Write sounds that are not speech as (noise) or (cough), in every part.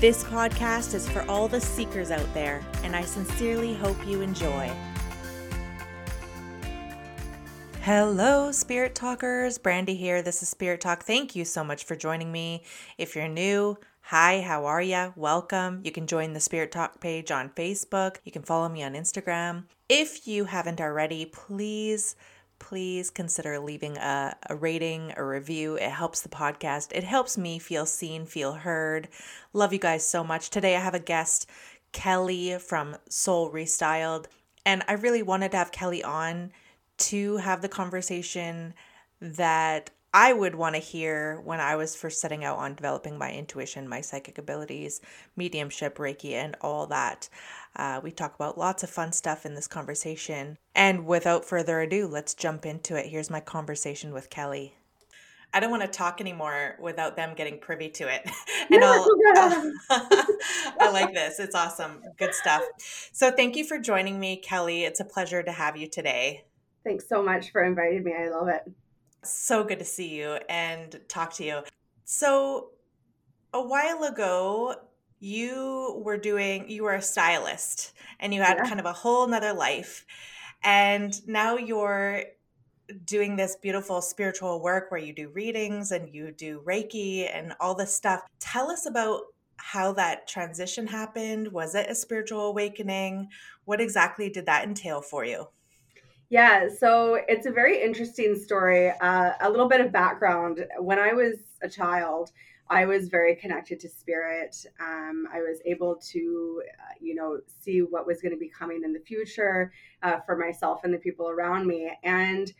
This podcast is for all the seekers out there, and I sincerely hope you enjoy. Hello, Spirit Talkers. Brandy here. This is Spirit Talk. Thank you so much for joining me. If you're new, Hi, how are ya? Welcome. You can join the Spirit Talk page on Facebook. You can follow me on Instagram. If you haven't already, please please consider leaving a, a rating, a review. It helps the podcast. It helps me feel seen, feel heard. Love you guys so much. Today I have a guest, Kellie from Soul Restyled. And I really wanted to have Kellie on to have the conversation that I would want to hear when I was first setting out on developing my intuition, my psychic abilities, mediumship, Reiki, and all that. Uh, we talk about lots of fun stuff in this conversation. And without further ado, let's jump into it. Here's my conversation with Kellie. I don't want to talk anymore without them getting privy to it. (laughs) and I'll, (laughs) (laughs) I like this. It's awesome. Good stuff. So thank you for joining me, Kellie. It's a pleasure to have you today. Thanks so much for inviting me. I love it. So good to see you and talk to you. So, a while ago, you were doing, you were a stylist and you had yeah. kind of a whole nother life. And now you're doing this beautiful spiritual work where you do readings and you do Reiki and all this stuff. Tell us about how that transition happened. Was it a spiritual awakening? What exactly did that entail for you? Yeah, so it's a very interesting story. Uh, a little bit of background. When I was a child, I was very connected to spirit. Um, I was able to, uh, you know, see what was going to be coming in the future uh, for myself and the people around me. And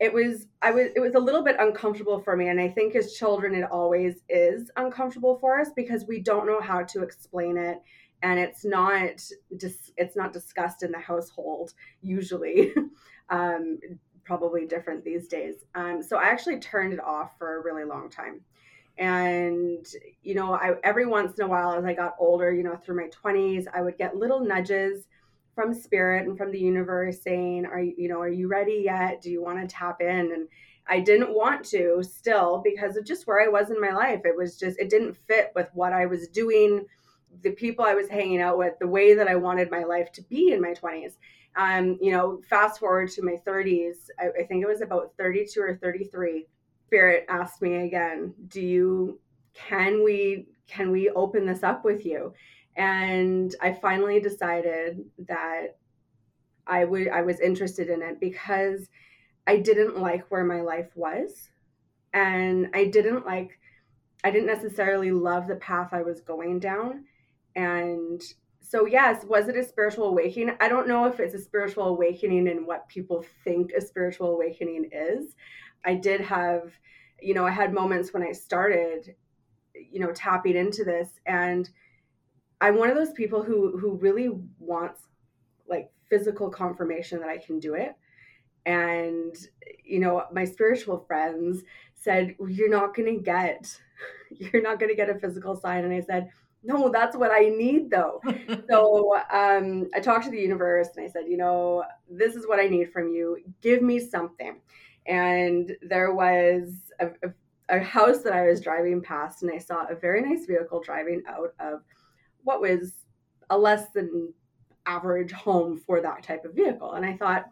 it was, I was, it was a little bit uncomfortable for me. And I think as children, it always is uncomfortable for us because we don't know how to explain it and it's not dis- it's not discussed in the household usually (laughs) um, probably different these days um, so i actually turned it off for a really long time and you know i every once in a while as i got older you know through my 20s i would get little nudges from spirit and from the universe saying are you you know are you ready yet do you want to tap in and i didn't want to still because of just where i was in my life it was just it didn't fit with what i was doing the people I was hanging out with, the way that I wanted my life to be in my 20s. Um, you know, fast forward to my 30s, I, I think it was about 32 or 33. Spirit asked me again, "Do you can we can we open this up with you?" And I finally decided that I would I was interested in it because I didn't like where my life was and I didn't like I didn't necessarily love the path I was going down and so, yes, was it a spiritual awakening? I don't know if it's a spiritual awakening and what people think a spiritual awakening is. I did have, you know, I had moments when I started, you know, tapping into this and I'm one of those people who who really wants like physical confirmation that I can do it. And you know, my spiritual friends said, "You're not going to get (laughs) you're not going to get a physical sign." And I said, no, that's what I need though. (laughs) so um, I talked to the universe and I said, you know, this is what I need from you. Give me something. And there was a, a, a house that I was driving past and I saw a very nice vehicle driving out of what was a less than average home for that type of vehicle. And I thought,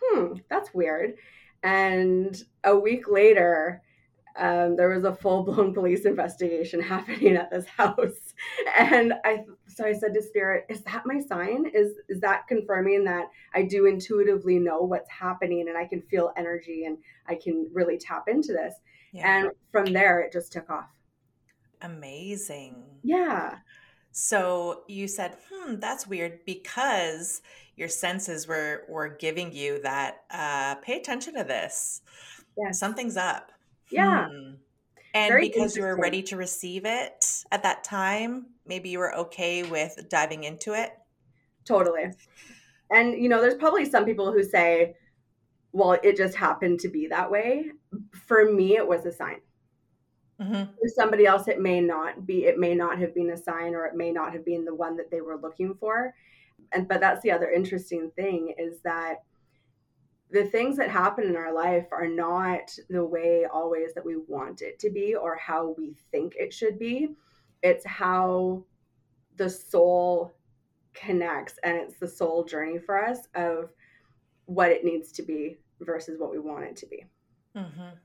hmm, that's weird. And a week later, um, there was a full blown police (laughs) investigation happening at this house, (laughs) and I so I said to Spirit, "Is that my sign? Is is that confirming that I do intuitively know what's happening and I can feel energy and I can really tap into this?" Yeah. And from there, it just took off. Amazing. Yeah. So you said, "Hmm, that's weird," because your senses were were giving you that. Uh, pay attention to this. Yes. Something's up. Yeah. Hmm. And Very because you were ready to receive it at that time, maybe you were okay with diving into it. Totally. and you know, there's probably some people who say, well, it just happened to be that way. For me, it was a sign. Mm-hmm. For somebody else, it may not be. It may not have been a sign, or it may not have been the one that they were looking for. And but that's the other interesting thing is that the things that happen in our life are not the way always that we want it to be or how we think it should be. It's how the soul connects and it's the soul journey for us of what it needs to be versus what we want it to be. Mm-hmm.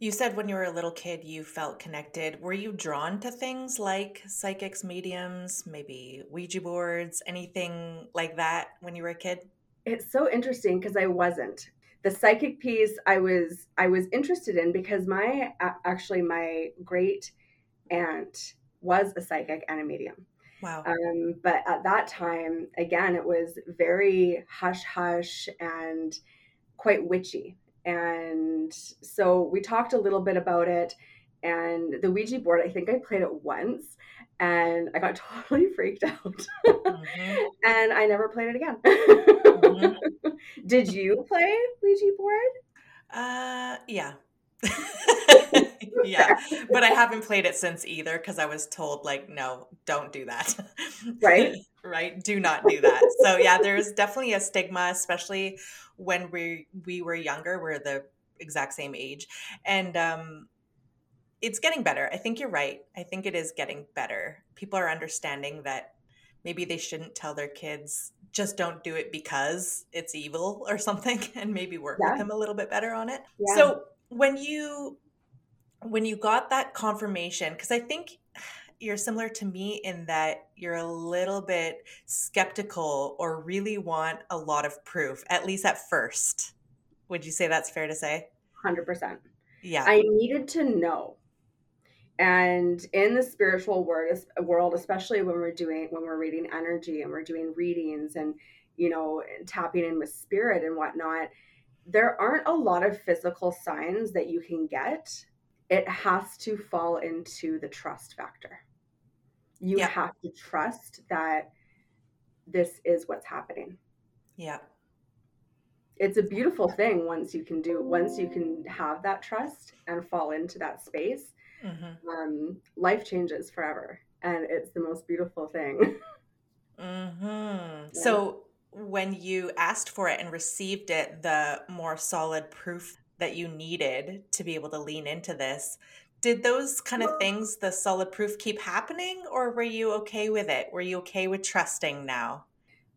You said when you were a little kid you felt connected. Were you drawn to things like psychics, mediums, maybe Ouija boards, anything like that when you were a kid? It's so interesting because I wasn't. The psychic piece I was I was interested in because my actually my great aunt was a psychic and a medium. Wow. Um, but at that time, again, it was very hush hush and quite witchy. And so we talked a little bit about it. And the Ouija board, I think I played it once and I got (laughs) totally freaked out. Mm-hmm. and I never played it again. mm-hmm. (laughs) Did you play Ouija board? Uh, yeah. (laughs) yeah, but I haven't played it since either because I was told like, no, don't do that. Right. (laughs) right. Do not do that. So yeah, there's definitely a stigma, especially when we we were younger. We're the exact same age, and um, it's getting better. I think you're right. I think it is getting better. People are understanding that maybe they shouldn't tell their kids just don't do it because it's evil or something (laughs) and maybe work yeah. with them a little bit better on it. Yeah. So when you when you got that confirmation because I think you're similar to me in that you're a little bit skeptical or really want a lot of proof at least at first. Would you say that's fair to say? 100%. Yeah. I needed to know and in the spiritual world especially when we're doing when we're reading energy and we're doing readings and you know tapping in with spirit and whatnot there aren't a lot of physical signs that you can get it has to fall into the trust factor you yeah. have to trust that this is what's happening yeah it's a beautiful thing once you can do once you can have that trust and fall into that space mm-hmm. um, life changes forever and it's the most beautiful thing mm-hmm. (laughs) yeah. so when you asked for it and received it the more solid proof that you needed to be able to lean into this. Did those kind of things the solid proof keep happening or were you okay with it? Were you okay with trusting now?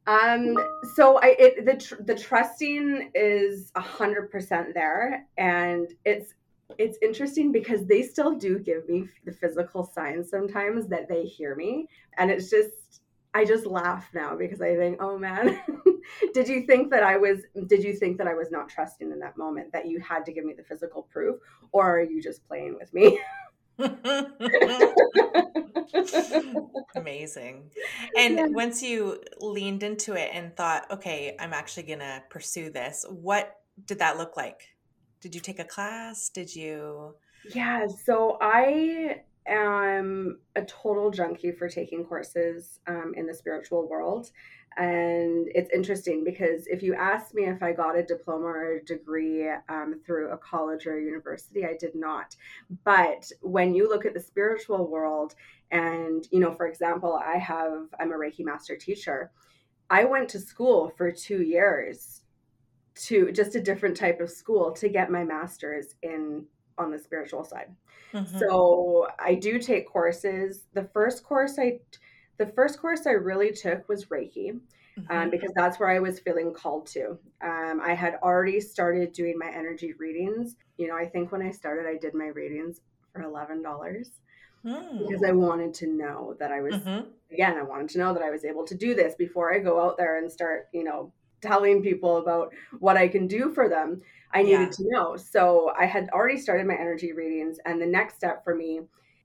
Um so i it the tr- the trusting is a hundred percent there and it's it's interesting because they still do give me the physical signs sometimes that they hear me and it's just i just laugh now because i think oh man (laughs) did you think that i was did you think that i was not trusting in that moment that you had to give me the physical proof or are you just playing with me (laughs) Amazing. And yeah. once you leaned into it and thought, okay, I'm actually going to pursue this, what did that look like? Did you take a class? Did you? Yeah, so I am a total junkie for taking courses um, in the spiritual world. And it's interesting because if you asked me if I got a diploma or a degree um, through a college or a university, I did not. But when you look at the spiritual world, and, you know, for example, I have, I'm a Reiki master teacher. I went to school for two years to just a different type of school to get my master's in on the spiritual side. Mm-hmm. So I do take courses. The first course I the first course I really took was Reiki. Um, mm-hmm. Um, because that's where I was feeling called to. Um, I had already started doing my energy readings. You know, I think when I started, I did my readings for eleven dollars mm. because I wanted to know that I was. Mm-hmm. Again, I wanted to know that I was able to do this before I go out there and start, you know, telling people about what I can do for them. I needed yeah. to know. So I had already started my energy readings. And the next step for me,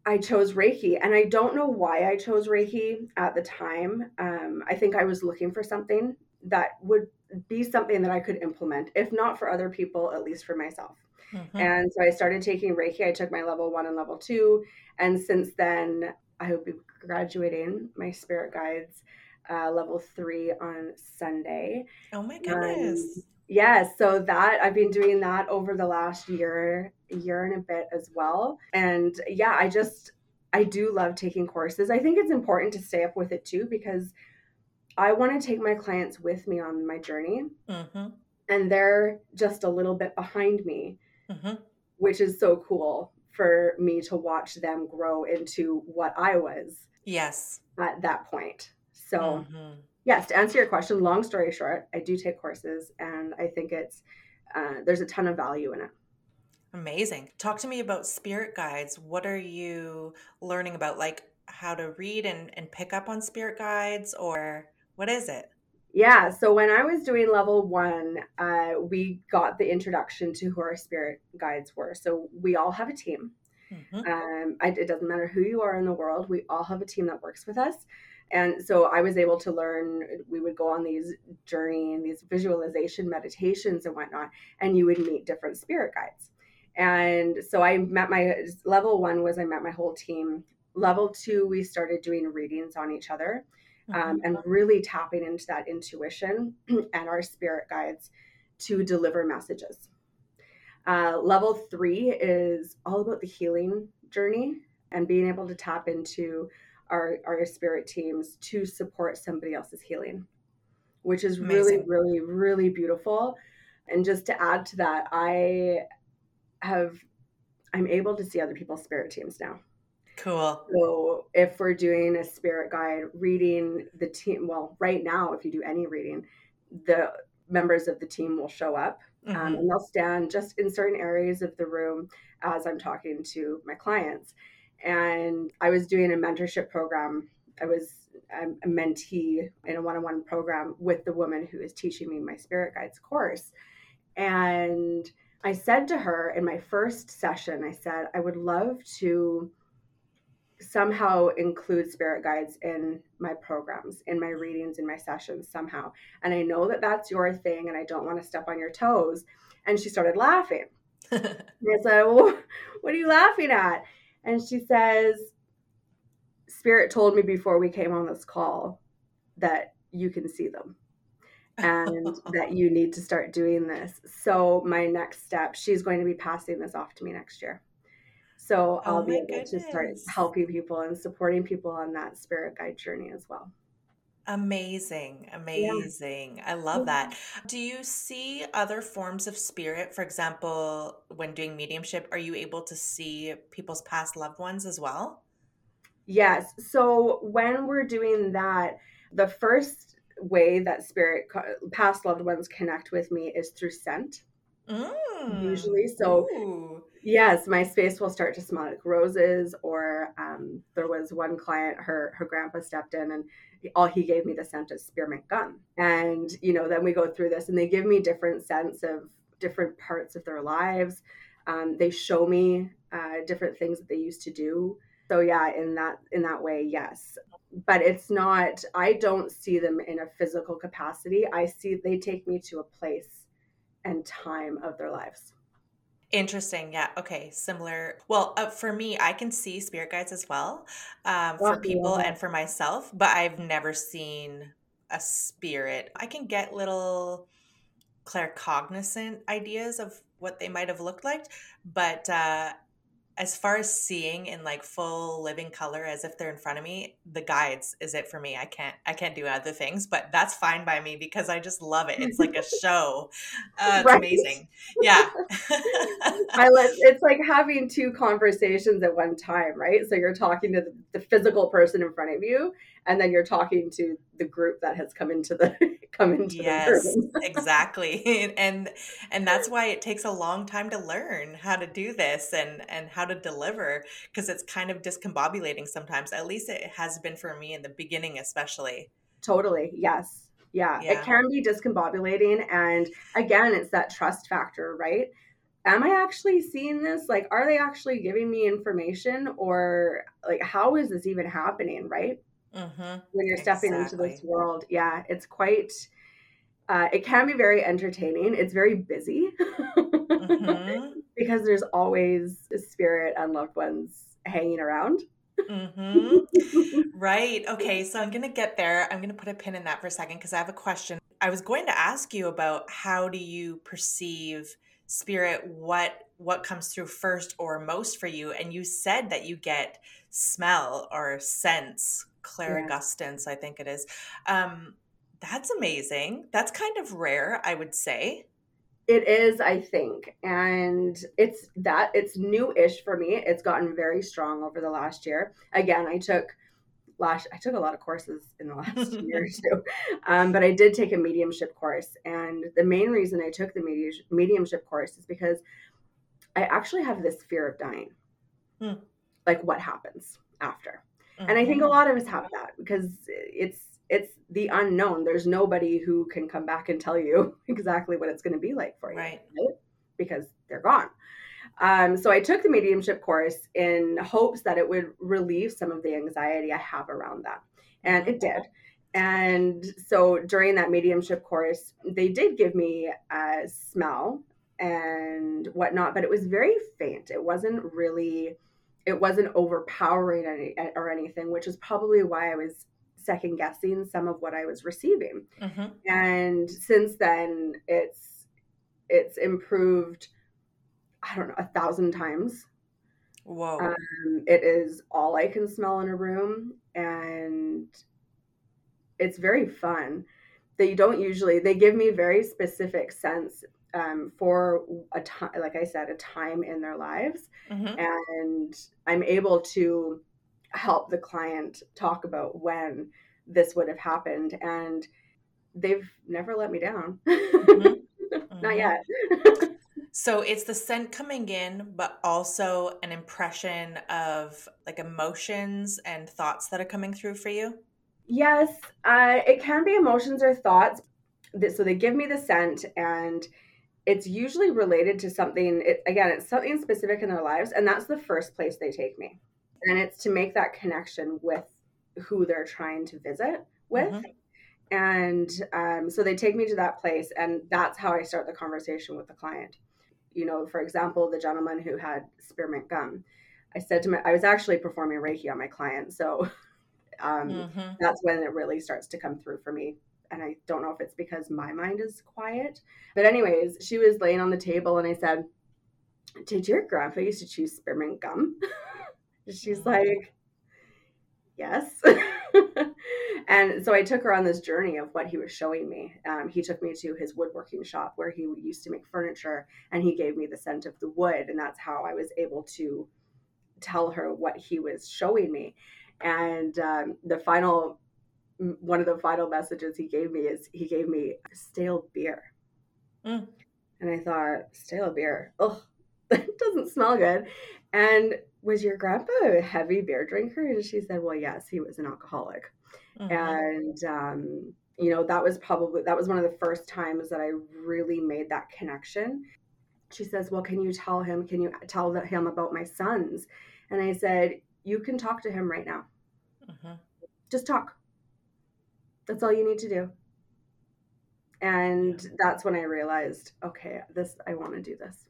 I chose Reiki. And I don't know why I chose Reiki at the time. Um, I think I was looking for something that would be something that I could implement, if not for other people, at least for myself. Mm-hmm. And so I started taking Reiki. I took my level one and level two. And since then, I will be graduating my spirit guides uh, level three on Sunday. Oh my goodness. Um, yes, yeah, so that I've been doing that over the last year, year and a bit as well. And yeah, I just I do love taking courses. I think it's important to stay up with it too because I want to take my clients with me on my journey. Mm-hmm. And they're just a little bit behind me, mm-hmm. which is so cool for me to watch them grow into what I was. Yes. At that point. So, mm-hmm. yes, to answer your question, long story short, I do take courses and I think it's, uh, there's a ton of value in it. Amazing. Talk to me about spirit guides. What are you learning about? Like how to read and, and pick up on spirit guides, or what is it? Yeah. So when I was doing level one, uh, we got the introduction to who our spirit guides were. So we all have a team. Mm-hmm. Um, I, it doesn't matter who you are in the world, we all have a team that works with us. And so I was able to learn, we would go on these journey and these visualization meditations and whatnot, and you would meet different spirit guides. And so I met my level one was I met my whole team. Level two, we started doing readings on each other um, mm-hmm. and really tapping into that intuition (clears throat) and our spirit guides to deliver messages. Uh, level three is all about the healing journey and being able to tap into our, our spirit teams to support somebody else's healing, which is Amazing. really, really, really beautiful. And just to add to that, I have I'm able to see other people's spirit teams now. Cool. So if we're doing a spirit guide reading the team, well, right now, if you do any reading, the members of the team will show up um, mm-hmm. um, and they'll stand just in certain areas of the room as I'm talking to my clients. And I was doing a mentorship program. I was a mentee in a one on one program with the woman who is teaching me my spirit guides course. And I said to her in my first session, I said, I would love to somehow include spirit guides in my programs, in my readings, in my sessions somehow. And I know that that's your thing and I don't want to step on your toes. And she started laughing. (laughs) and I said, well, What are you laughing at? And she says, Spirit told me before we came on this call that you can see them and (laughs) that you need to start doing this. So, my next step, she's going to be passing this off to me next year. So, oh I'll oh be able goodness. to start helping people and supporting people on that spirit guide journey as well. Amazing, amazing. Yeah. I love that. Do you see other forms of spirit? For example, when doing mediumship, are you able to see people's past loved ones as well? Yes. So, when we're doing that, the first way that spirit past loved ones connect with me is through scent mm. usually so Ooh. yes my space will start to smell like roses or um, there was one client her her grandpa stepped in and all he gave me the scent of spearmint gum. And you know then we go through this and they give me different scents of different parts of their lives. Um, they show me uh, different things that they used to do. So yeah in that in that way yes. But it's not i don't see them in a physical capacity. I see they take me to a place and time of their lives Interesting. Yeah. Okay. Similar. Well, uh, for me, I can see spirit guides as well um, for people and for myself, but I've never seen a spirit. I can get little claircognizant ideas of what they might have looked like, but uh, as far as seeing in like full living color as if they're in front of me the guides is it for me i can't i can't do other things but that's fine by me because i just love it it's like a (laughs) show uh, it's right. amazing yeah (laughs) i let it's like having two conversations at one time right? So you're talking to the, the physical person in front of you and then you're talking to the group that has come into the (laughs) come into yes exactly. (laughs) And and that's why it takes a long time to learn how to do this and and how to deliver because it's kind of discombobulating sometimes. At least it has been for me in the beginning especially. Totally yes. Yeah, yeah. it can be discombobulating and again it's that trust factor right am I actually seeing this? Like, are they actually giving me information or like, how is this even happening? Right mm-hmm. when you're stepping exactly. into this world. Yeah, it's quite. Uh, it can be very entertaining. It's very busy mm-hmm. (laughs) because there's always spirit and loved ones hanging around. mm-hmm. (laughs) right. Okay. So I'm going to get there. I'm going to put a pin in that for a second because I have a question. I was going to ask you about how do you perceive spirit what what comes through first or most for you. And you said that you get smell or sense clairgustance yeah. i think it is. Um that's amazing. That's kind of rare i would say. It is i think. And it's that it's new-ish for me. It's gotten very strong over the last year. Again i took last i took a lot of courses in the last (laughs) year or two um, but i did take a mediumship course and the main reason i took the mediumship course is because i actually have this fear of dying hmm. like what happens after mm-hmm. and i think a mm-hmm. lot of us have that because it's it's the unknown there's nobody who can come back and tell you (laughs) exactly what it's going to be like for you right, right? because they're gone um, so I took the mediumship course in hopes that it would relieve some of the anxiety I have around that. And it did. And so during that mediumship course, they did give me a smell and whatnot, but it was very faint. It wasn't really, it wasn't overpowering any, or anything, which is probably why I was second guessing some of what I was receiving. Mm-hmm. And since then, it's it's improved I don't know, a thousand times. Whoa. Um, it is all I can smell in a room, and it's very fun. They don't usually, they give me very specific scents um, for a time, like I said, a time in their lives. Mm-hmm. And I'm able to help the client talk about when this would have happened. And they've never let me down. Mm-hmm. (laughs) Not yet. (laughs) So it's the scent coming in, but also an impression of like emotions and thoughts that are coming through for you? Yes, uh, it can be emotions or thoughts. So they give me the scent, and it's usually related to something. It, again, it's something specific in their lives, and that's the first place they take me. And it's to make that connection with who they're trying to visit with. Mm-hmm. And um, so they take me to that place, and that's how I start the conversation with the client you know, for example, the gentleman who had spearmint gum, I said to my, I was actually performing Reiki on my client. So (laughs) um, mm-hmm. that's when it really starts to come through for me. And I don't know if it's because my mind is quiet. But, anyways, she was laying on the table and I said, Did your grandpa used to chew spearmint gum? (laughs) She's mm-hmm. like, Yes. (laughs) and so I took her on this journey of what he was showing me. Um, he took me to his woodworking shop where he used to make furniture, and he gave me the scent of the wood, and that's how I was able to tell her what he was showing me. And um, the final, one of the final messages he gave me is he gave me stale beer, mm. and I thought stale beer, oh, (laughs) that doesn't smell good. And was your grandpa a heavy beer drinker? And she said, well, yes, he was an alcoholic. Mm-hmm. And, um, you know, that was probably, that was one of the first times that I really made that connection. She says, well, can you tell him, can you tell him about my sons? And I said, you can talk to him right now. Mm-hmm. Just talk. That's all you need to do. And that's when I realized, okay, this, I want to do this.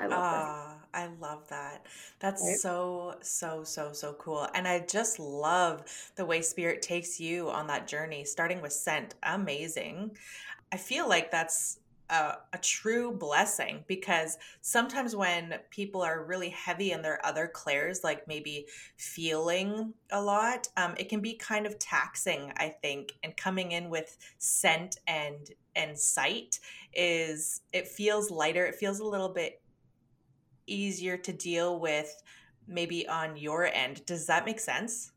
I love ah, this. I love that. That's right? so, so, so, so cool. And I just love the way spirit takes you on that journey, starting with scent. Amazing. I feel like that's a, a, true blessing because sometimes when people are really heavy in their other clairs, like maybe feeling a lot, um, it can be kind of taxing, I think. And coming in with scent and and sight is it feels lighter. It feels a little bit easier to deal with maybe on your end. Does that make sense?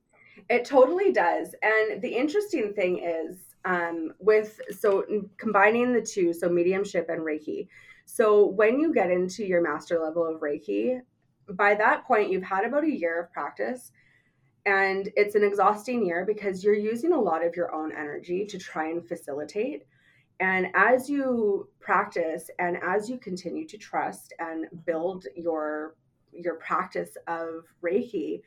It totally does. And the interesting thing is um, with so combining the two, so mediumship and Reiki. So when you get into your master level of Reiki, by that point, you've had about a year of practice. And it's an exhausting year because you're using a lot of your own energy to try and facilitate. And as you practice and as you continue to trust and build your your practice of Reiki,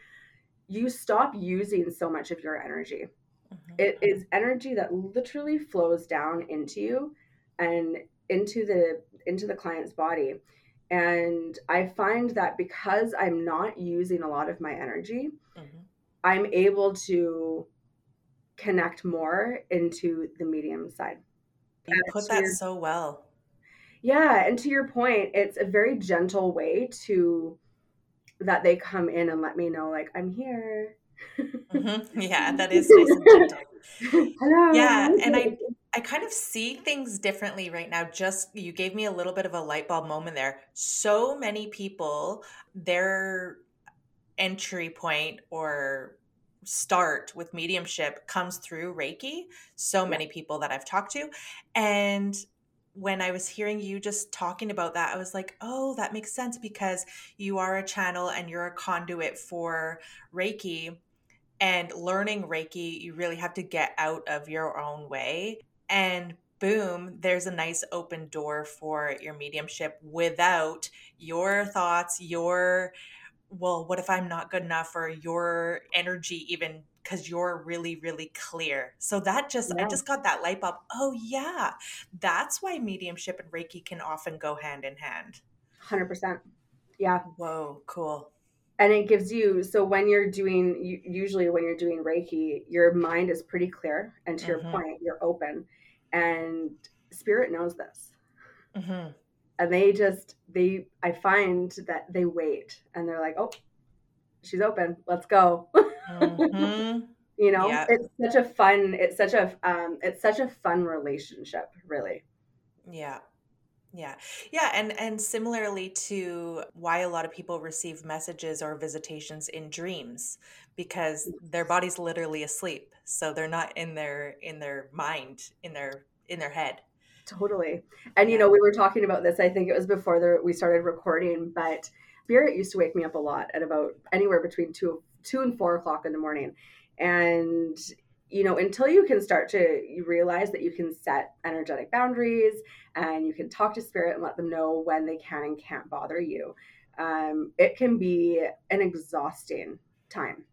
you stop using so much of your energy. Mm-hmm. It is energy that literally flows down into you and into the into the client's body. And I find that because I'm not using a lot of my energy, mm-hmm. I'm able to connect more into the medium side. You put that your, so well. Yeah, and to your point, it's a very gentle way to that they come in and let me know like I'm here. Mm-hmm. (laughs) Yeah, that is nice and gentle. (laughs) Hello. Yeah, and I I kind of see things differently right now. Just you gave me a little bit of a light bulb moment there. So many people, their entry point or start with mediumship comes through Reiki. So many people that I've talked to. And when I was hearing you just talking about that, I was like, oh, that makes sense because you are a channel and you're a conduit for Reiki. And learning Reiki, you really have to get out of your own way. And boom, there's a nice open door for your mediumship without your thoughts, your well, what if I'm not good enough or your energy even because you're really, really clear. So that just, yeah. I just got that light bulb. Oh, yeah. That's why mediumship and Reiki can often go hand in hand. 100%. Yeah. Whoa, cool. And it gives you, so when you're doing, usually when you're doing Reiki, your mind is pretty clear. And to mm-hmm. your point, you're open. And spirit knows this. Mm-hmm and they just they i find that they wait and they're like oh she's open let's go. Mm-hmm. (laughs) you know yeah. it's such a fun it's such a um it's such a fun relationship really. Yeah. Yeah. Yeah and and similarly to why a lot of people receive messages or visitations in dreams because their body's literally asleep so they're not in their in their mind in their in their head Totally. And you know, we were talking about this, I think it was before the, we started recording, but spirit used to wake me up a lot at about anywhere between two two and four o'clock in the morning. And you know, until you can start to realize that you can set energetic boundaries and you can talk to spirit and let them know when they can and can't bother you. Um, it can be an exhausting time.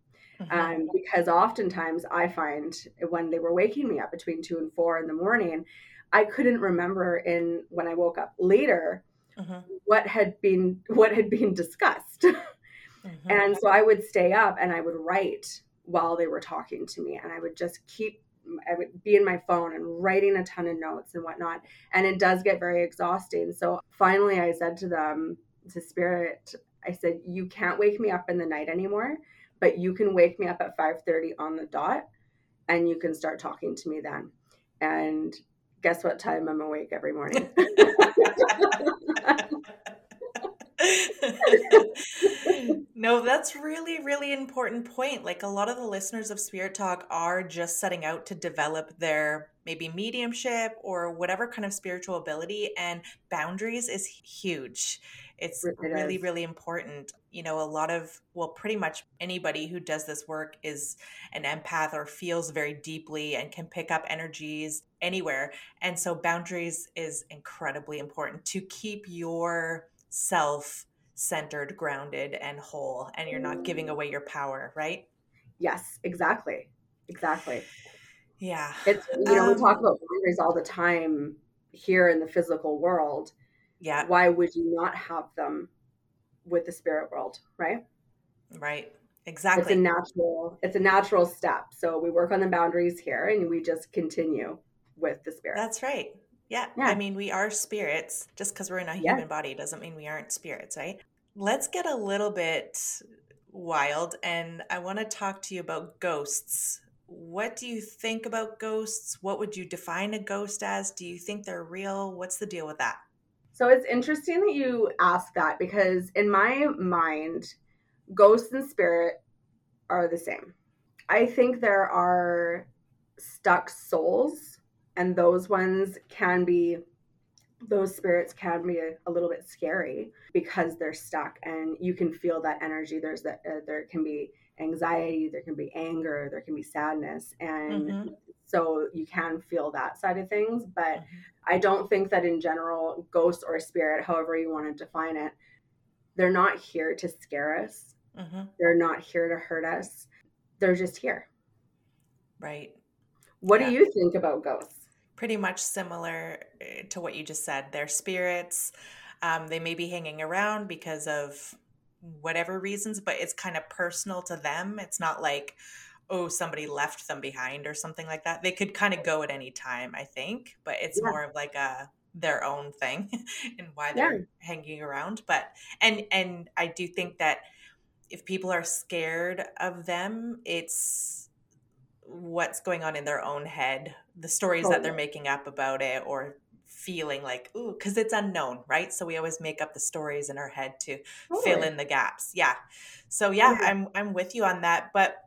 Mm-hmm. Um, because oftentimes I find when they were waking me up between two and four in the morning, I couldn't remember in when I woke up later mm-hmm. what had been (laughs) what had been discussed. Mm-hmm. And so I would stay up and I would write while they were talking to me and I would just keep I would be in my phone and writing a ton of notes and whatnot. And it does get very exhausting. So finally I said to them, to spirit, I said, you can't wake me up in the night anymore, but you can wake me up at 5:30 on the dot and you can start talking to me then. And guess what time I'm awake every morning? (laughs) (laughs) (laughs) no, that's really, really important point. Like a lot of the listeners of Spirit Talk are just setting out to develop their maybe mediumship or whatever kind of spiritual ability, and boundaries is huge. It's it really, is. really important. You know, a lot of, well, pretty much anybody who does this work is an empath or feels very deeply and can pick up energies anywhere. And so boundaries is incredibly important to keep your self centered, grounded, and whole, and you're not giving away your power, right? Yes, exactly. Exactly. Yeah. It's, you know, um, we talk about boundaries all the time here in the physical world. Yeah. Why would you not have them with the spirit world, right? Right. Exactly. It's a natural it's a natural step. So we work on the boundaries here and we just continue with the spirit. That's right. Yeah. yeah. I mean, we are spirits. Just because we're in a human yeah. body doesn't mean we aren't spirits, right? Let's get a little bit wild and I want to talk to you about ghosts. What do you think about ghosts? What would you define a ghost as? Do you think they're real? What's the deal with that? So it's interesting that you ask that because in my mind, ghosts and spirit are the same. I think there are stuck souls and those ones can be those spirits can be a, a, little bit scary because they're stuck and you can feel that energy there's that uh, there can be anxiety there can be anger there can be sadness and mm-hmm. so you can feel that side of things but mm-hmm. i don't think that in general ghost or spirit however you want to define it they're not here to scare us mm-hmm. they're not here to hurt us they're just here right what yeah. do you think about ghosts pretty much similar eh, to what you just said. They're spirits. Um, they may be hanging around because of whatever reasons, but it's kind of personal to them. It's not like, oh, somebody left them behind or something like that. They could kind of go at any time, I think, but it's yeah. more of like a their own thing (laughs) and why they're yeah. hanging around. But and and I do think that if people are scared of them, it's what's going on in their own head, the stories that they're making up about it or feeling like ooh because it's unknown right? So we always make up the stories in our head to totally. fill in the gaps. Yeah. So yeah, yeah i'm i'm with you on that but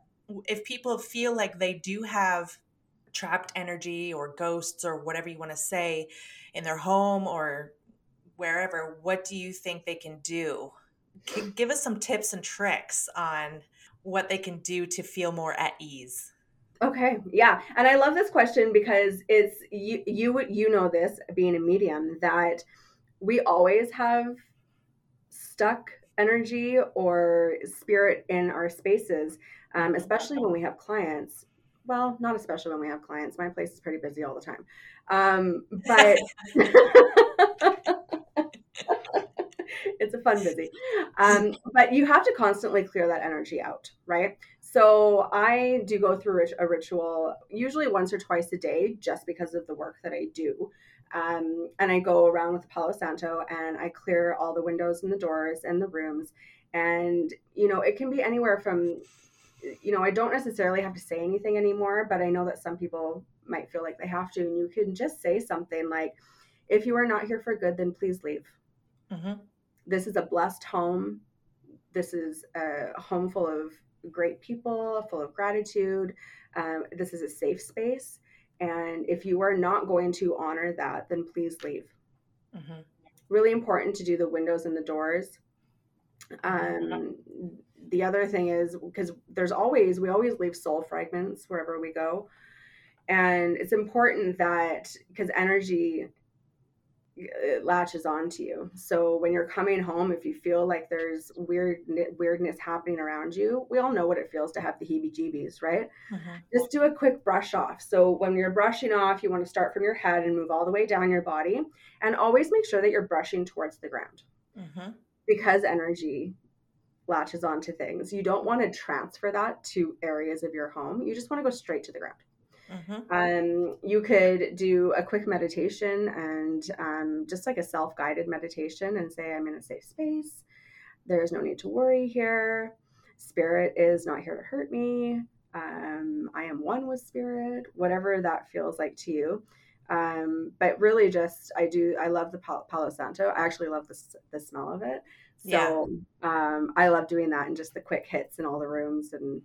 if people feel like they do have trapped energy or ghosts or whatever you want to say in their home or wherever what do you think they can do? Give us some tips and tricks on what they can do to feel more at ease Okay, yeah, and I love this question because it's you you you know this being a medium that we always have stuck energy or spirit in our spaces, um, especially when we have clients. Well, not especially when we have clients. My place is pretty busy all the time, um, but (laughs) it's a fun busy. Um, but you have to constantly clear that energy out, right? So I do go through a ritual usually once or twice a day just because of the work that I do. Um, and I go around with Palo Santo and I clear all the windows and the doors and the rooms. And, you know, it can be anywhere from, you know, I don't necessarily have to say anything anymore, but I know that some people might feel like they have to. And you can just say something like, if you are not here for good, then please leave. Mm-hmm. This is a blessed home. This is a home full of great people, full of gratitude. Um, this is a safe space. And if you are not going to honor that, then please leave. Mm-hmm. Really important to do the windows and the doors. Um, the other thing is because there's always, we always leave soul fragments wherever we go. And it's important that because energy it latches on to you. So when you're coming home, if you feel like there's weird weirdness happening around you, we all know what it feels to have the heebie-jeebies, right? Mm-hmm. Just do a quick brush off. So when you're brushing off, you want to start from your head and move all the way down your body, and always make sure that you're brushing towards the ground, mm-hmm. because energy latches onto things. You don't want to transfer that to areas of your home. You just want to go straight to the ground. Mm-hmm. Um, you could do a quick meditation and um, just like a self guided meditation and say, I'm in a safe space. There's no need to worry here. Spirit is not here to hurt me. Um, I am one with spirit, whatever that feels like to you. Um, but really, just I do, I love the Palo Santo. I actually love the, the smell of it. So yeah. um, I love doing that and just the quick hits in all the rooms and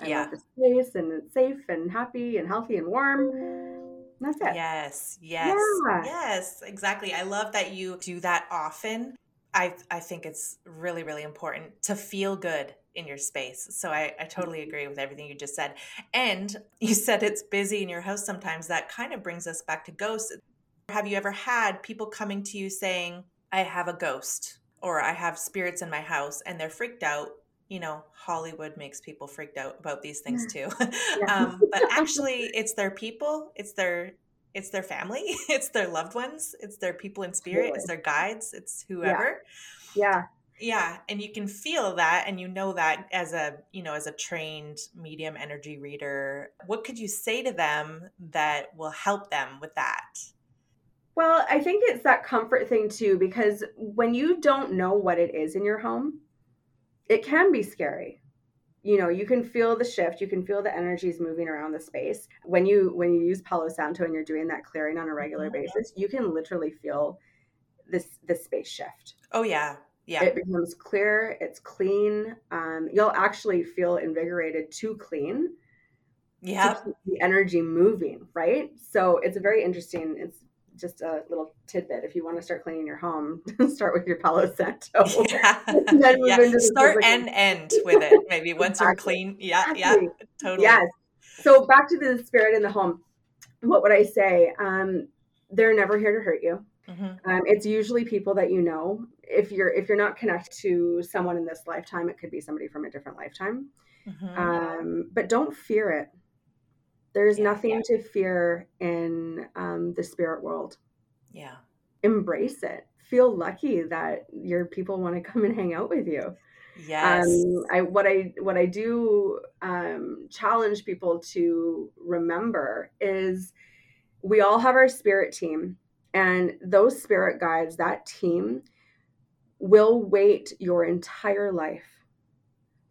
I yeah. love the space and it's safe and happy and healthy and warm. That's it. Yes, yes, yeah. yes, exactly. I love that you do that often. I I think it's really really important to feel good in your space. So I, I totally mm-hmm. agree with everything you just said. And (laughs) you said it's busy in your house sometimes. That kind of brings us back to ghosts. Have you ever had people coming to you saying, I have a ghost or I have spirits in my house and they're freaked out you know, Hollywood makes people freaked out about these things too. (laughs) um, but (laughs) actually, it's their people, it's their it's their family, (laughs) it's their loved ones, it's their people in spirit, it's their guides, it's whoever. Yeah. yeah. Yeah, and you can feel that and you know that as a, you know, as a trained medium energy reader. What could you say to them that will help them with that? Well, I think it's that comfort thing too because when you don't know what it is in your home, it can be scary. You know you can feel the shift you can feel the energies moving around the space. When you when you use palo santo and you're doing that clearing on a regular mm-hmm. basis you can literally feel this this space shift. Oh yeah. Yeah. It becomes clear it's clean um, you'll actually feel invigorated to clean yeah. the energy moving right? So it's a very interesting it's just a little tidbit. If you want to start cleaning your home, (laughs) start with your Palo Santo. (laughs) Yeah. (laughs) yeah. Start and end with it. Maybe once exactly. you're clean. Yeah. Exactly. Yeah. Totally. Yes. So back to the spirit in the home. What would I say? Um, they're never here to hurt you. Mm-hmm. Um, it's usually people that you know. If you're if you're not connected to someone in this lifetime, it could be somebody from a different lifetime. Mm-hmm. Um, but don't fear it there's yeah, nothing yeah. to fear in the spirit world. Yeah. Embrace it, feel lucky that your people want to come and hang out with you. Yes. Um, I what I what I do um, challenge people to remember is we all have our spirit team, and those spirit guides, that team, will wait your entire life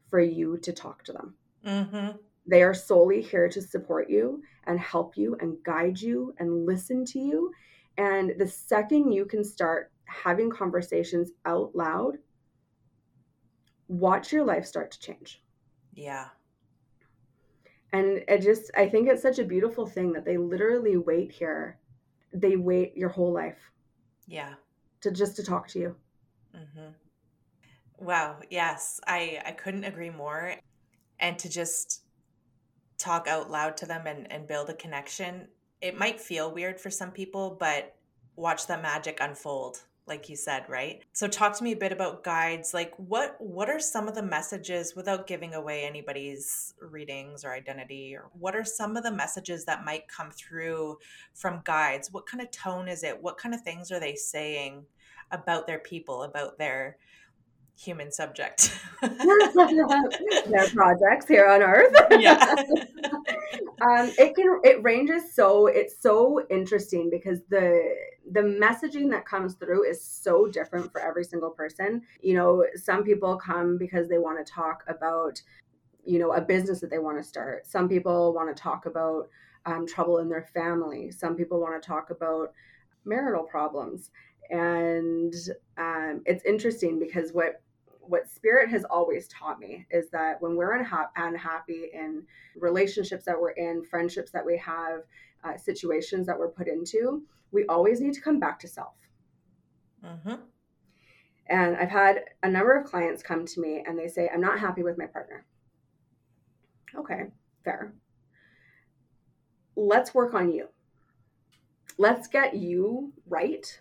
for you to talk to them. Mm-hmm. They are solely here to support you and help you and guide you and listen to you. And the second you can start having conversations out loud, watch your life start to change. Yeah. And it just, I think it's such a beautiful thing that they literally wait here. They wait your whole life. Yeah. To just to talk to you. Mm-hmm. Wow. Yes. I, I couldn't agree more. And to just talk out loud to them and, and build a connection. It might feel weird for some people, but watch that magic unfold like you said right? So talk to me a bit about guides. Like what what are some of the messages without giving away anybody's readings or identity or what are some of the messages that might come through from guides? What kind of tone is it? What kind of things are they saying about their people about their human subject. (laughs) Their projects here on Earth. Yeah. (laughs) um, it can it ranges so it's so interesting because the the messaging that comes through is so different for every single person. You know, some people come because they want to talk about you know a business that they want to start. Some people want to talk about um, trouble in their family. Some people want to talk about marital problems and um, it's interesting because what what spirit has always taught me is that when we're unha- unhappy in relationships that we're in friendships that we have uh, situations that we're put into we always need to come back to self. Mm-hmm. and i've had a number of clients come to me and they say i'm not happy with my partner. Okay fair. Let's work on you. Let's get you right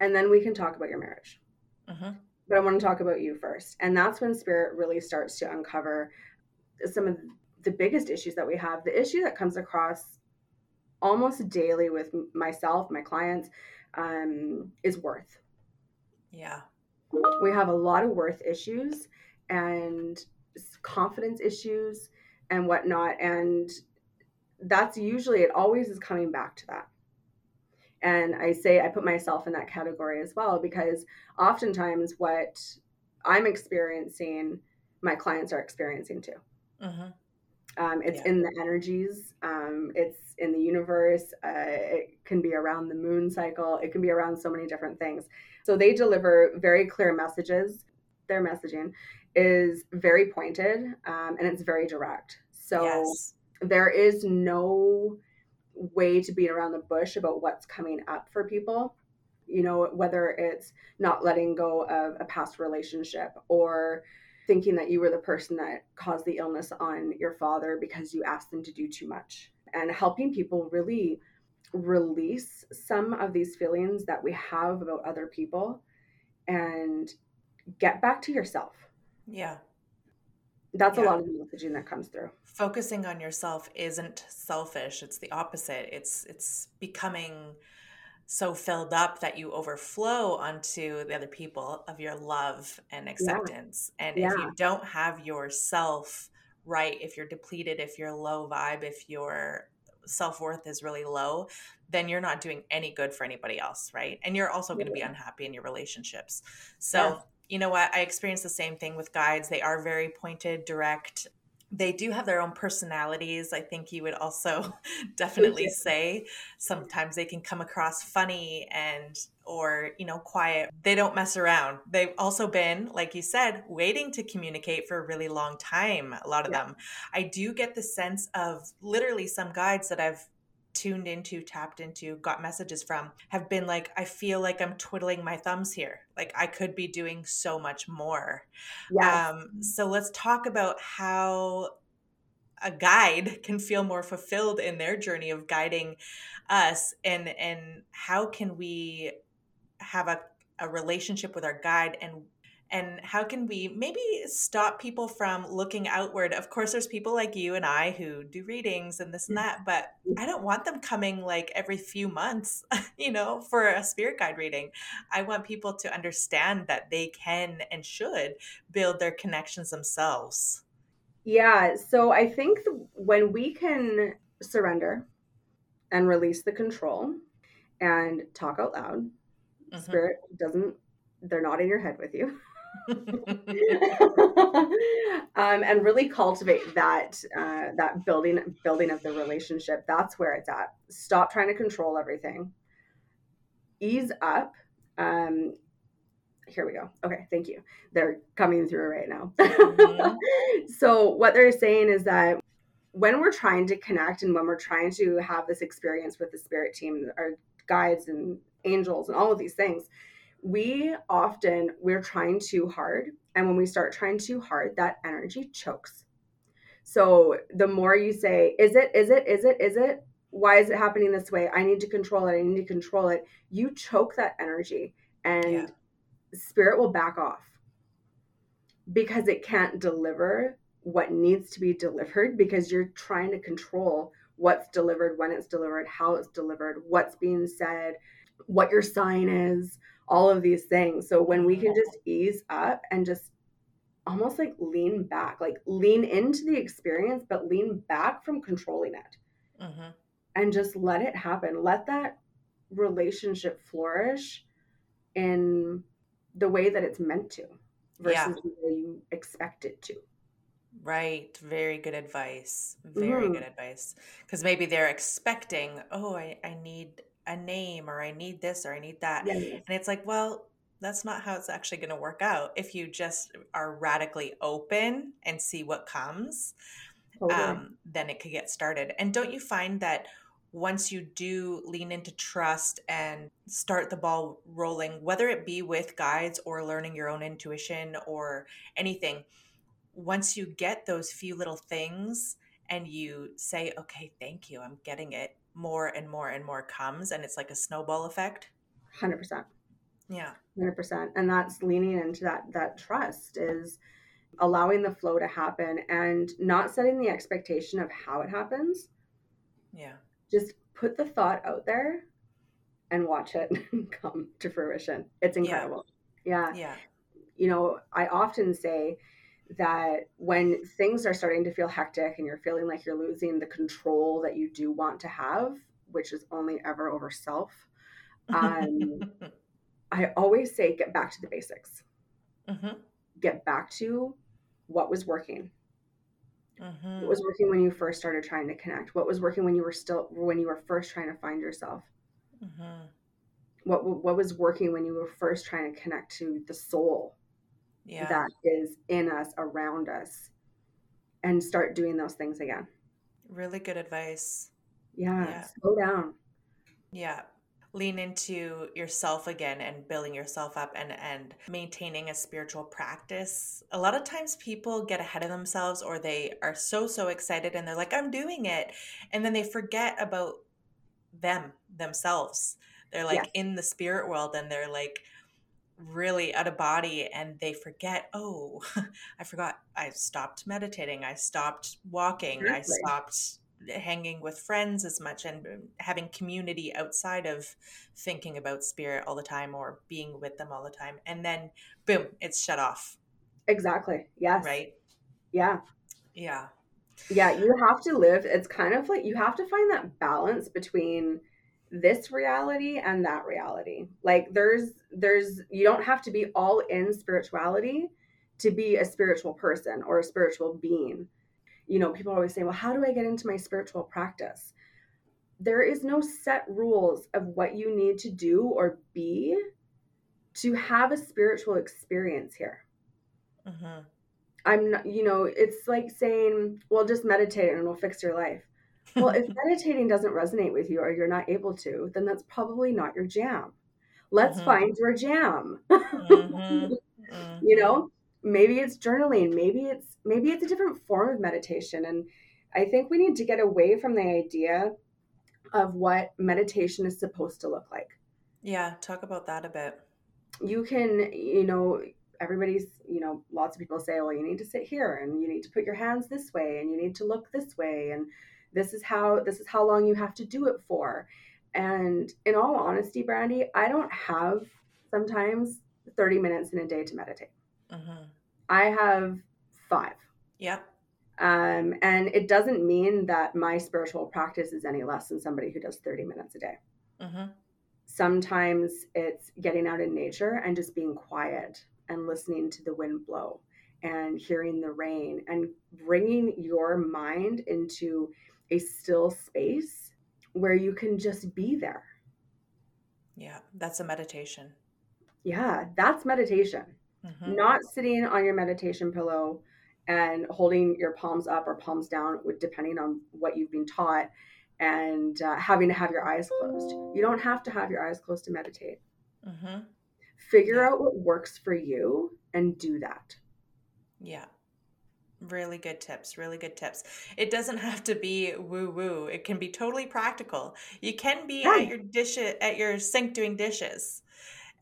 and then we can talk about your marriage. Mm-hmm. But I want to talk about you first. And that's when spirit really starts to uncover some of the biggest issues that we have. The issue that comes across almost daily with myself, my clients, um, is worth. Yeah. We have a lot of worth issues and confidence issues and whatnot. And that's usually, it always is coming back to that and I say I put myself in that category as well because oftentimes what I'm experiencing, my clients are experiencing too. Mm-hmm. Um, it's yeah. in the energies, um, it's in the universe. Uh, it can be around the moon cycle, it can be around so many different things. So they deliver very clear messages. Their messaging is very pointed um, and it's very direct. So yes. there is no way to beat around the bush about what's coming up for people. You know whether it's not letting go of a past relationship or thinking that you were the person that caused the illness on your father because you asked them to do too much. And helping people really release some of these feelings that we have about other people and get back to yourself. Yeah that's yeah. a lot of the messaging that comes through. Focusing on yourself isn't selfish it's the opposite. It's it's becoming so filled up that you overflow onto the other people of your love and acceptance. Yeah. and yeah. if you don't have yourself right if you're depleted if you're low vibe if your self-worth is really low then you're not doing any good for anybody else right? And you're also going to be unhappy in your relationships. So you know what? I experience the same thing with guides. They are very pointed, direct. They do have their own personalities. I think you would also (laughs) definitely say sometimes they can come across funny and or, you know, quiet. They don't mess around. They've also been, like you said, waiting to communicate for a really long time, a lot of yeah. them. I do get the sense of literally some guides that I've tuned into, tapped into, got messages from have been like, I feel like I'm twiddling my thumbs here. Like I could be doing so much more. Yes. Um, so let's talk about how a guide (laughs) can feel more fulfilled in their journey of guiding us and and how can we have a, a relationship with our guide and and how can we maybe stop people from looking outward? Of course there's people like you and i who do readings and this and that but i don't want them coming like every few months (laughs) you know for a spirit guide reading. I want people to understand that they can and should build their connections themselves. Yeah so i think when we can surrender and release the control and talk out loud mm-hmm. spirit doesn't they're not in your head with you (laughs) (laughs) um, and really cultivate that uh, that building building of the relationship. That's where it's at. Stop trying to control everything. Ease up. Um, here we go. Okay, thank you. They're coming through right now. Mm-hmm. (laughs) so what they're saying is that when we're trying to connect and when we're trying to have this experience with the spirit team, our guides and angels and all of these things, we often we're trying too hard and when we start trying too hard that energy chokes. So the more you say is it is it is it is it? Why is it happening this way? I need to control it i need to control it you choke that energy and yeah. spirit will back off. Because it can't deliver what needs to be delivered because you're trying to control what's delivered when it's delivered how it's delivered what's being said what your sign is all of these things. So when we can just ease up and just almost like lean back, like lean into the experience, but lean back from controlling it mm-hmm. and just let it happen. Let that relationship flourish in the way that it's meant to versus yeah. the way you expect it to. Right. Very good advice. Very mm-hmm. good advice. Because maybe they're expecting, oh, I, I need a name or I need this or I need that. And it's like, well, that's not how it's actually going to work out. If you just are radically open and see what comes, totally. um, then it could get started. And don't you find that once you do lean into trust and start the ball rolling, whether it be with guides or learning your own intuition or anything, once you get those few little things and you say, okay, thank you, I'm getting it, more and more and more comes and it's like a snowball effect. 100% yeah. 100% and that's leaning into that that trust is allowing the flow to happen and not setting the expectation of how it happens. Yeah. Just put the thought out there and watch it (laughs) come to fruition. It's incredible. Yeah yeah, yeah. you know i often say that when things are starting to feel hectic and you're feeling like you're losing the control that you do want to have, which is only ever over self, um, (laughs) I always say get back to the basics. Mm-hmm. Get back to what was working. Mm-hmm. What was working when you first started trying to connect? What was working when you were still when you were first trying to find yourself? Mm-hmm. What what was working when you were first trying to connect to the soul yeah. that is in us, around us, and start doing those things again. Really good advice. Yeah, yeah. slow down. Yeah. Lean into yourself again and building yourself up and, and maintaining a spiritual practice. A lot of times people get ahead of themselves or they are so, so excited and they're like, I'm doing it. And then they forget about them, themselves. They're like yes. in the spirit world and they're like, really out of body and they forget oh (laughs) i forgot i stopped meditating i stopped walking i stopped hanging with friends as much and um, having community outside of thinking about spirit all the time or being with them all the time and then boom it's shut off. Exactly yes. Right? Yeah. Yeah. Yeah you have to live it's kind of like you have to find that balance between this reality and that reality. Like there's there's you don't have to be all in spirituality to be a spiritual person or a spiritual being. You know people always say well how do i get into my spiritual practice? There is no set rules of what you need to do or be to have a spiritual experience here. Mm-hmm. i'm not you know it's like saying well just meditate and it'll fix your life well, if meditating doesn't resonate with you or you're not able to, then that's probably not your jam. Let's mm-hmm. find your jam. mm-hmm. (laughs) You know, maybe it's journaling, maybe it's maybe it's a different form of meditation and I think we need to get away from the idea of what meditation is supposed to look like. Yeah, talk about that a bit. You can, you know, everybody's, you know, lots of people say, well, you need to sit here and you need to put your hands this way and you need to look this way and this is how this is how long you have to do it for. And in all honesty, Brandy, I don't have sometimes 30 minutes in a day to meditate. Mm-hmm. I have five. Yep. Um, and it doesn't mean that my spiritual practice is any less than somebody who does 30 minutes a day. Mm-hmm. Sometimes it's getting out in nature and just being quiet and listening to the wind blow and hearing the rain and bringing your mind into a still space where you can just be there. Yeah, that's a meditation. Yeah, that's meditation. Mm-hmm. Not sitting on your meditation pillow and holding your palms up or palms down, depending on what you've been taught, and uh, having to have your eyes closed. You don't have to have your eyes closed to meditate. Mm-hmm. Figure yeah. out what works for you and do that. Yeah. Really good tips. Really good tips. It doesn't have to be woo woo. It can be totally practical. You can be yeah. at your dish at your sink doing dishes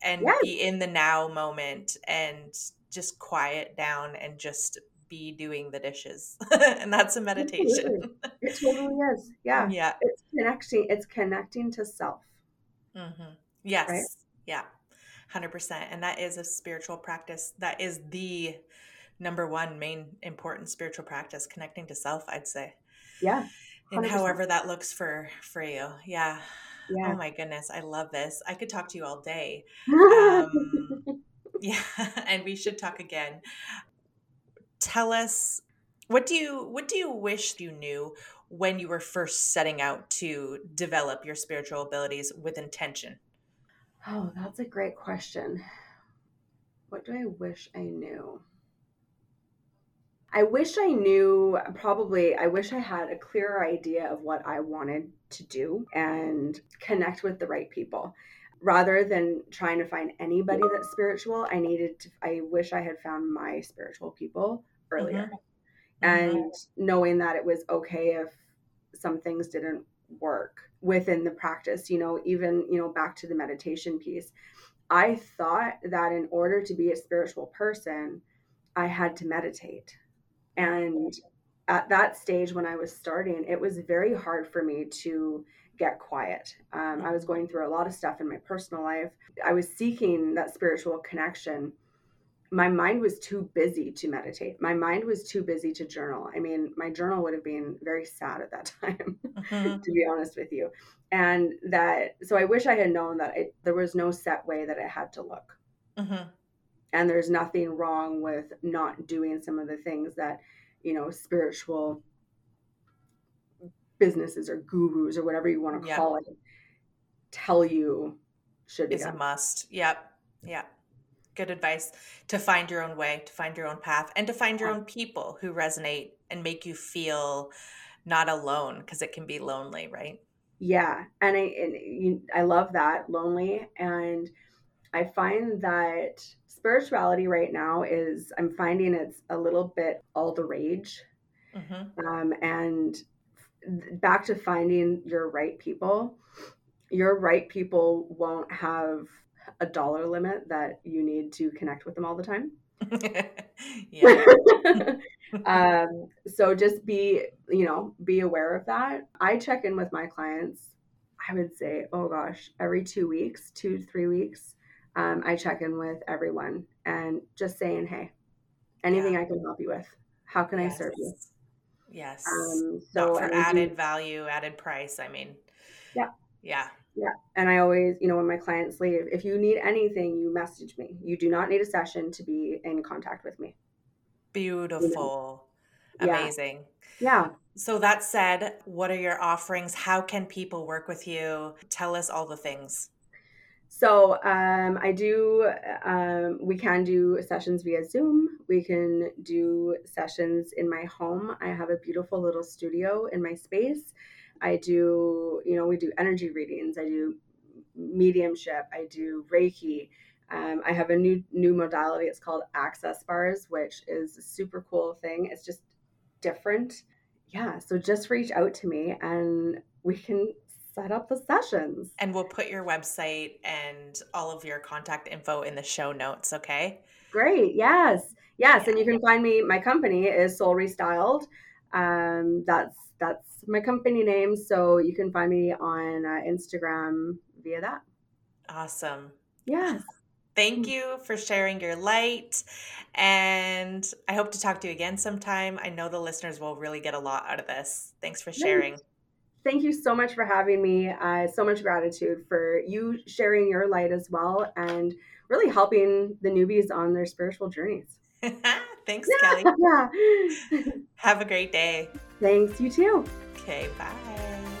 and yes. be in the now moment and just quiet down and just be doing the dishes (laughs) and that's a meditation it totally is yeah (laughs) yeah it's connecting it's connecting to self mm-hmm. yes right? yeah 100% and that is a spiritual practice that is the number one main important spiritual practice connecting to self i'd say yeah 100%. and however that looks for for you yeah yeah. Oh my goodness, I love this. I could talk to you all day. Um, (laughs) (laughs) yeah, and we should talk again. Tell us what do you what do you wish you knew when you were first setting out to develop your spiritual abilities with intention? Oh, that's a great question. What do I wish I knew? I wish I knew, probably, I wish I had a clearer idea of what I wanted to do and connect with the right people. Rather than trying to find anybody that's spiritual, I needed to, I wish I had found my spiritual people earlier. Mm-hmm. And knowing that it was okay if some things didn't work within the practice, you know, even, you know, back to the meditation piece. I thought that in order to be a spiritual person, I had to meditate and at that stage, when I was starting, it was very hard for me to get quiet. Um, I was going through a lot of stuff in my personal life. I was seeking that spiritual connection. My mind was too busy to meditate. My mind was too busy to journal. I mean, my journal would have been very sad at that (laughs) time, mm-hmm. to be honest with you. And that, so I wish I had known that it, there was no set way that I had to look. Mm-hmm and there's nothing wrong with not doing some of the things that you know spiritual businesses or gurus or whatever you want to yep. call it tell you should be is a must. Yep. Yep. Good advice. To find your own way to find your own path and to find your own people who resonate and make you feel not alone because it can be lonely right? Yeah. And i and i love that lonely. And i find that spirituality right now is I'm finding it's a little bit all the rage. Mm-hmm. Um, and back to finding your right people, your right people won't have a dollar limit that you need to connect with them all the time. (laughs) (laughs) um, so just be, you know, be aware of that. I check in with my clients, I would say, oh gosh, every two weeks, two to three weeks um, I check in with everyone and just saying, hey, anything yeah. I can help you with? How can yes. I serve you? Yes. Um, so Not for added value, added price. I mean, yeah. Yeah. Yeah. And I always, you know, when my clients leave, if you need anything, you message me. You do not need a session to be in contact with me. Beautiful. You know? Amazing. Yeah. yeah. So that said, what are your offerings? How can people work with you? Tell us all the things. So um, I do. Um, we can do sessions via Zoom. We can do sessions in my home. I have a beautiful little studio in my space. I do. You know, we do energy readings. I do mediumship. I do Reiki. Um, I have a new new modality. It's called Access Bars, which is a super cool thing. It's just different. Yeah. So just reach out to me and we can set up the sessions. And we'll put your website and all of your contact info in the show notes, okay? great. Yes. Yes. Yeah. And you can find me, my company is Soul Restyled. Um, that's that's my company name. So you can find me on uh, Instagram via that. Awesome. Yes. Thank you for sharing your light. And I hope to talk to you again sometime. I know the listeners will really get a lot out of this. Thanks for sharing. Thank you so much for having me. Uh, so much gratitude for you sharing your light as well and really helping the newbies on their spiritual journeys. (laughs) Thanks, Kellie. (laughs) Have a great day. Thanks, you too. Okay, bye.